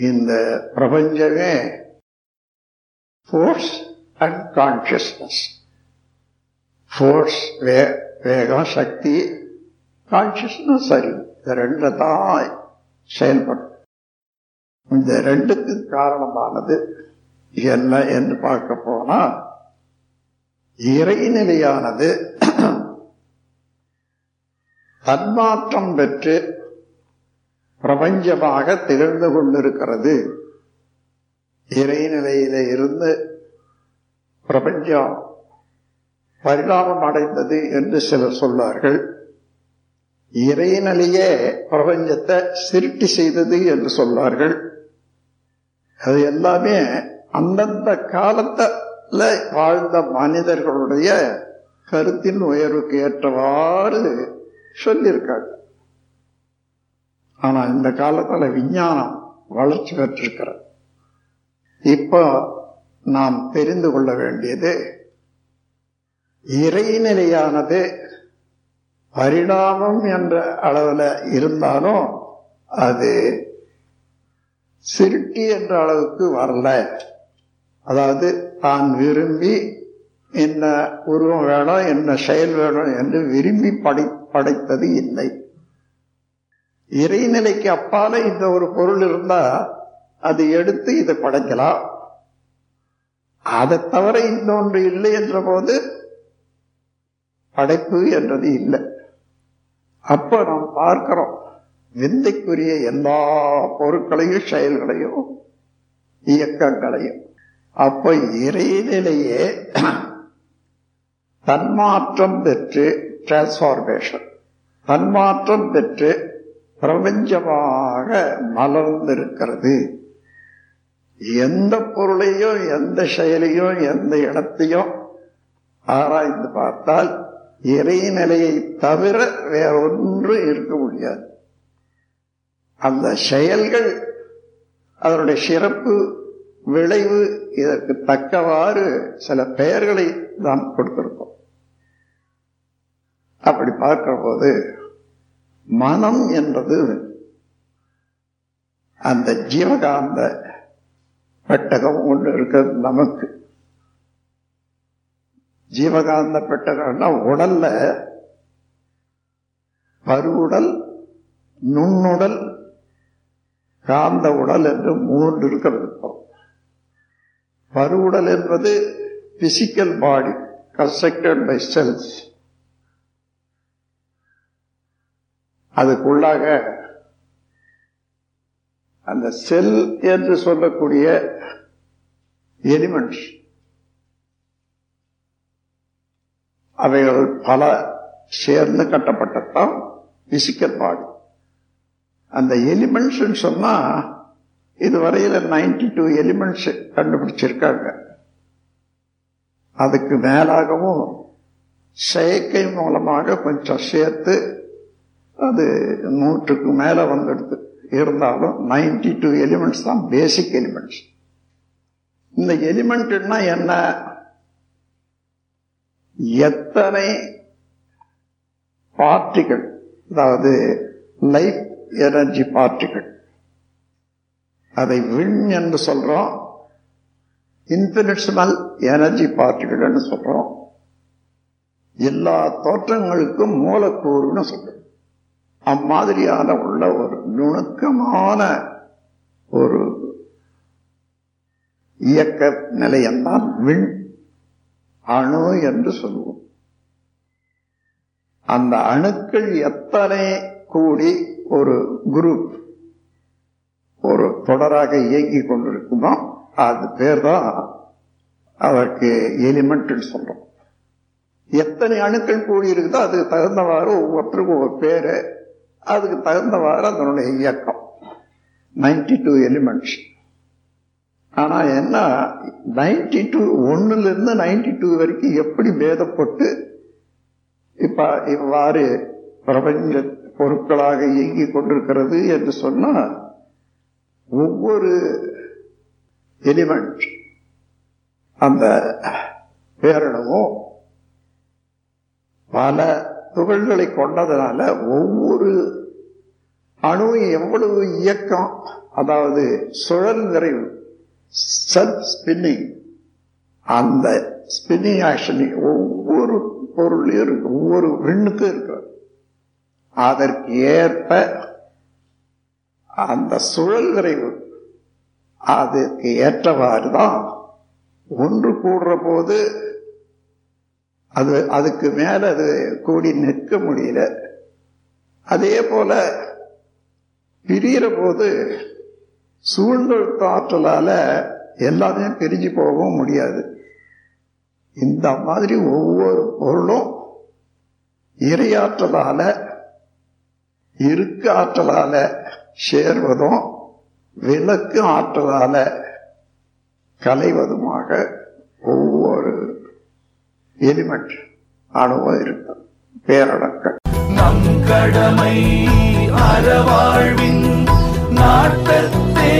இந்த பிரபஞ்சமே force and consciousness force வே வேகம் சக்தி கான்சியஸ்னஸ் அறிவு இந்த ரெண்டு தான் செயல்படும். இந்த ரெண்டுக்கு காரணமானது என்ன என்று பார்க்க போனா இறைநிலையானது தன்மாற்றம் பெற்று பிரபஞ்சமாக திகழ்ந்து கொண்டிருக்கிறது. இறைநிலையில இருந்து பிரபஞ்சம் பரிணாமம் அடைந்தது என்று சிலர் சொன்னார்கள். இறைநிலையே பிரபஞ்சத்தை சிருட்டி செய்தது என்று சொன்னார்கள். அது எல்லாமே அந்தந்த காலத்தில் வாழ்ந்த மனிதர்களுடைய கருத்தின் உயர்வுக்கு ஏற்றவாறு சொல்லியிருக்காங்க. ஆனால் இந்த காலத்தில் விஞ்ஞானம் வளர்ச்சி பெற்றிருக்கிறது. இப்போ நாம் தெரிந்து கொள்ள வேண்டியது இறைநிலையானது பரிணாமம் என்ற அளவில் இருந்தாலும் அது சிருட்டி என்ற அளவுக்கு வரல. அதாவது தான் விரும்பி என்ன உருவம் வேணும் என்ன செயல் வேணும் என்று விரும்பி படை படைத்தது இல்லை. இறைநிலைக்கு அப்பால இந்த ஒரு பொருள் இருந்தா அது எடுத்து இதை படைக்கலாம். அதை தவிர இன்னொன்று இல்லை என்ற போது படைப்பு என்றது இல்லை. அப்ப நாம் பார்க்கிறோம் விந்தைக்குரிய எல்லா பொருட்களையும் செயல்களையும் இயக்கங்களையும். அப்ப இறைநிலையே தன்மாற்றம் பெற்று டிரான்ஸ்பார்மேஷன் தன்மாற்றம் பெற்று பிரபஞ்சமாக மலர்ந்திருக்கிறது. எந்த பொருளையும் எந்த செயலையும் எந்த இடத்தையும் ஆராய்ந்து பார்த்தால் இறைநிலையை தவிர வேறொன்று இருக்க முடியாது. அந்த செயல்கள் அதனுடைய சிறப்பு விளைவு இதற்கு தக்கவாறு சில பெயர்களை நாம் கொடுத்திருக்கோம் அப்படி பார்க்கிற போது மனம் என்பது அந்த ஜீவகாந்த பெட்டகம் ஒன்று இருக்கிறது நமக்கு. ஜீவகாந்த பெட்டகம்னா உடல்ல பருவுடல் நுண்ணுடல் காந்த உடல் என்று மூன்று இருக்கிறது பருவுடல் என்பது physical body constructed by cells அதுக்குள்ளாக அந்த செல் என்று சொல்லக்கூடிய எலிமெண்ட்ஸ் அவைகள் பல சேர்ந்து கட்டப்பட்டதான் பிசிக்கல் பாடி. அந்த எலிமெண்ட்ஸ் சொன்னா இதுவரையில நைன்டி டூ எலிமெண்ட்ஸ் கண்டுபிடிச்சிருக்காங்க. அதுக்கு மேலாகவும் செயற்கை மூலமாக கொஞ்சம் சேர்த்து அது நூற்றுக்கு மேலே வந்துடுது இருந்தாலும் நைன்டி டூ எலிமெண்ட்ஸ் தான் பேசிக் எலிமெண்ட்ஸ் இந்த எலிமெண்ட்னா என்ன? எத்தனை பார்ட்டிகள் அதாவது லைஃப் எனர்ஜி பார்ட்டிகள் அதை விண் என்று சொல்றோம். இன்பினிட்ஸிமல் எனர்ஜி பார்ட்டிகள் சொல்றோம். எல்லா தோற்றங்களுக்கும் மூலக்கூறுன்னு சொல்றோம். அம்மாதிரியான உள்ள ஒரு நுணுக்கமான ஒரு இயக்க நிலையம்தான் விண் அணு என்று சொல்லுவோம் அந்த அணுக்கள் எத்தனை கூடி ஒரு குரூப் ஒரு தொடராக இயங்கிக் கொண்டிருக்குமோ அது பேர் தான் அதற்கு எலிமெண்ட் சொல்றோம். எத்தனை அணுக்கள் கூடி இருக்குதோ அதுக்கு தகுந்தவாறு ஒவ்வொருத்தருக்கும் ஒவ்வொரு பேரு அதுக்கு தகுந்தவாறு அதனுடைய இயக்கம். நைன்டி டூ எலிமெண்ட்ஸ் ஆனால் என்ன நைன்டி டூ ஒன்றுலேருந்து நைன்டி டூ வரைக்கும் எப்படி பேதப்பட்டு இப்போ இவ்வாறு பிரபஞ்ச பொருட்களாக இயங்கி கொண்டிருக்கிறது என்று சொன்னால் ஒவ்வொரு எலிமெண்ட் அந்த பேரிடமும் பல துகள்களை கொண்டதுனால ஒவ்வொரு அணுவும் எவ்வளவு இயக்கம் அதாவது சுழல் விரைவு செல்ஃப் ஸ்பின்னிங் அந்த ஸ்பின்னிங் ஆக்ஷன் ஒவ்வொரு பொருளையும் இருக்கு ஒவ்வொரு விண்ணுக்கும் இருக்கு. அதற்கு ஏற்ப அந்த சுழல் விரைவு அதுக்கு ஏற்றவாறு தான் ஒன்று கூடுற போது அது அதுக்கு மேல அது கூடி நிற்க முடியல. அதே போல பிரிகிற போது சூழ்நிறுத்த ஆற்றலால எல்லாமே பிரிஞ்சு போகவும் முடியாது. இந்த மாதிரி ஒவ்வொரு பொருளும் இரையாற்றலால இருக்க ஆற்றலால சேர்வதும் விளக்கு ஆற்றலால கலைவதுமாக ஒவ்வொரு எலிமெண்ட் அணுவும் இருக்கும். பேரடக்க நம் கடமை அறவாழ்வின் நாட்டத்தே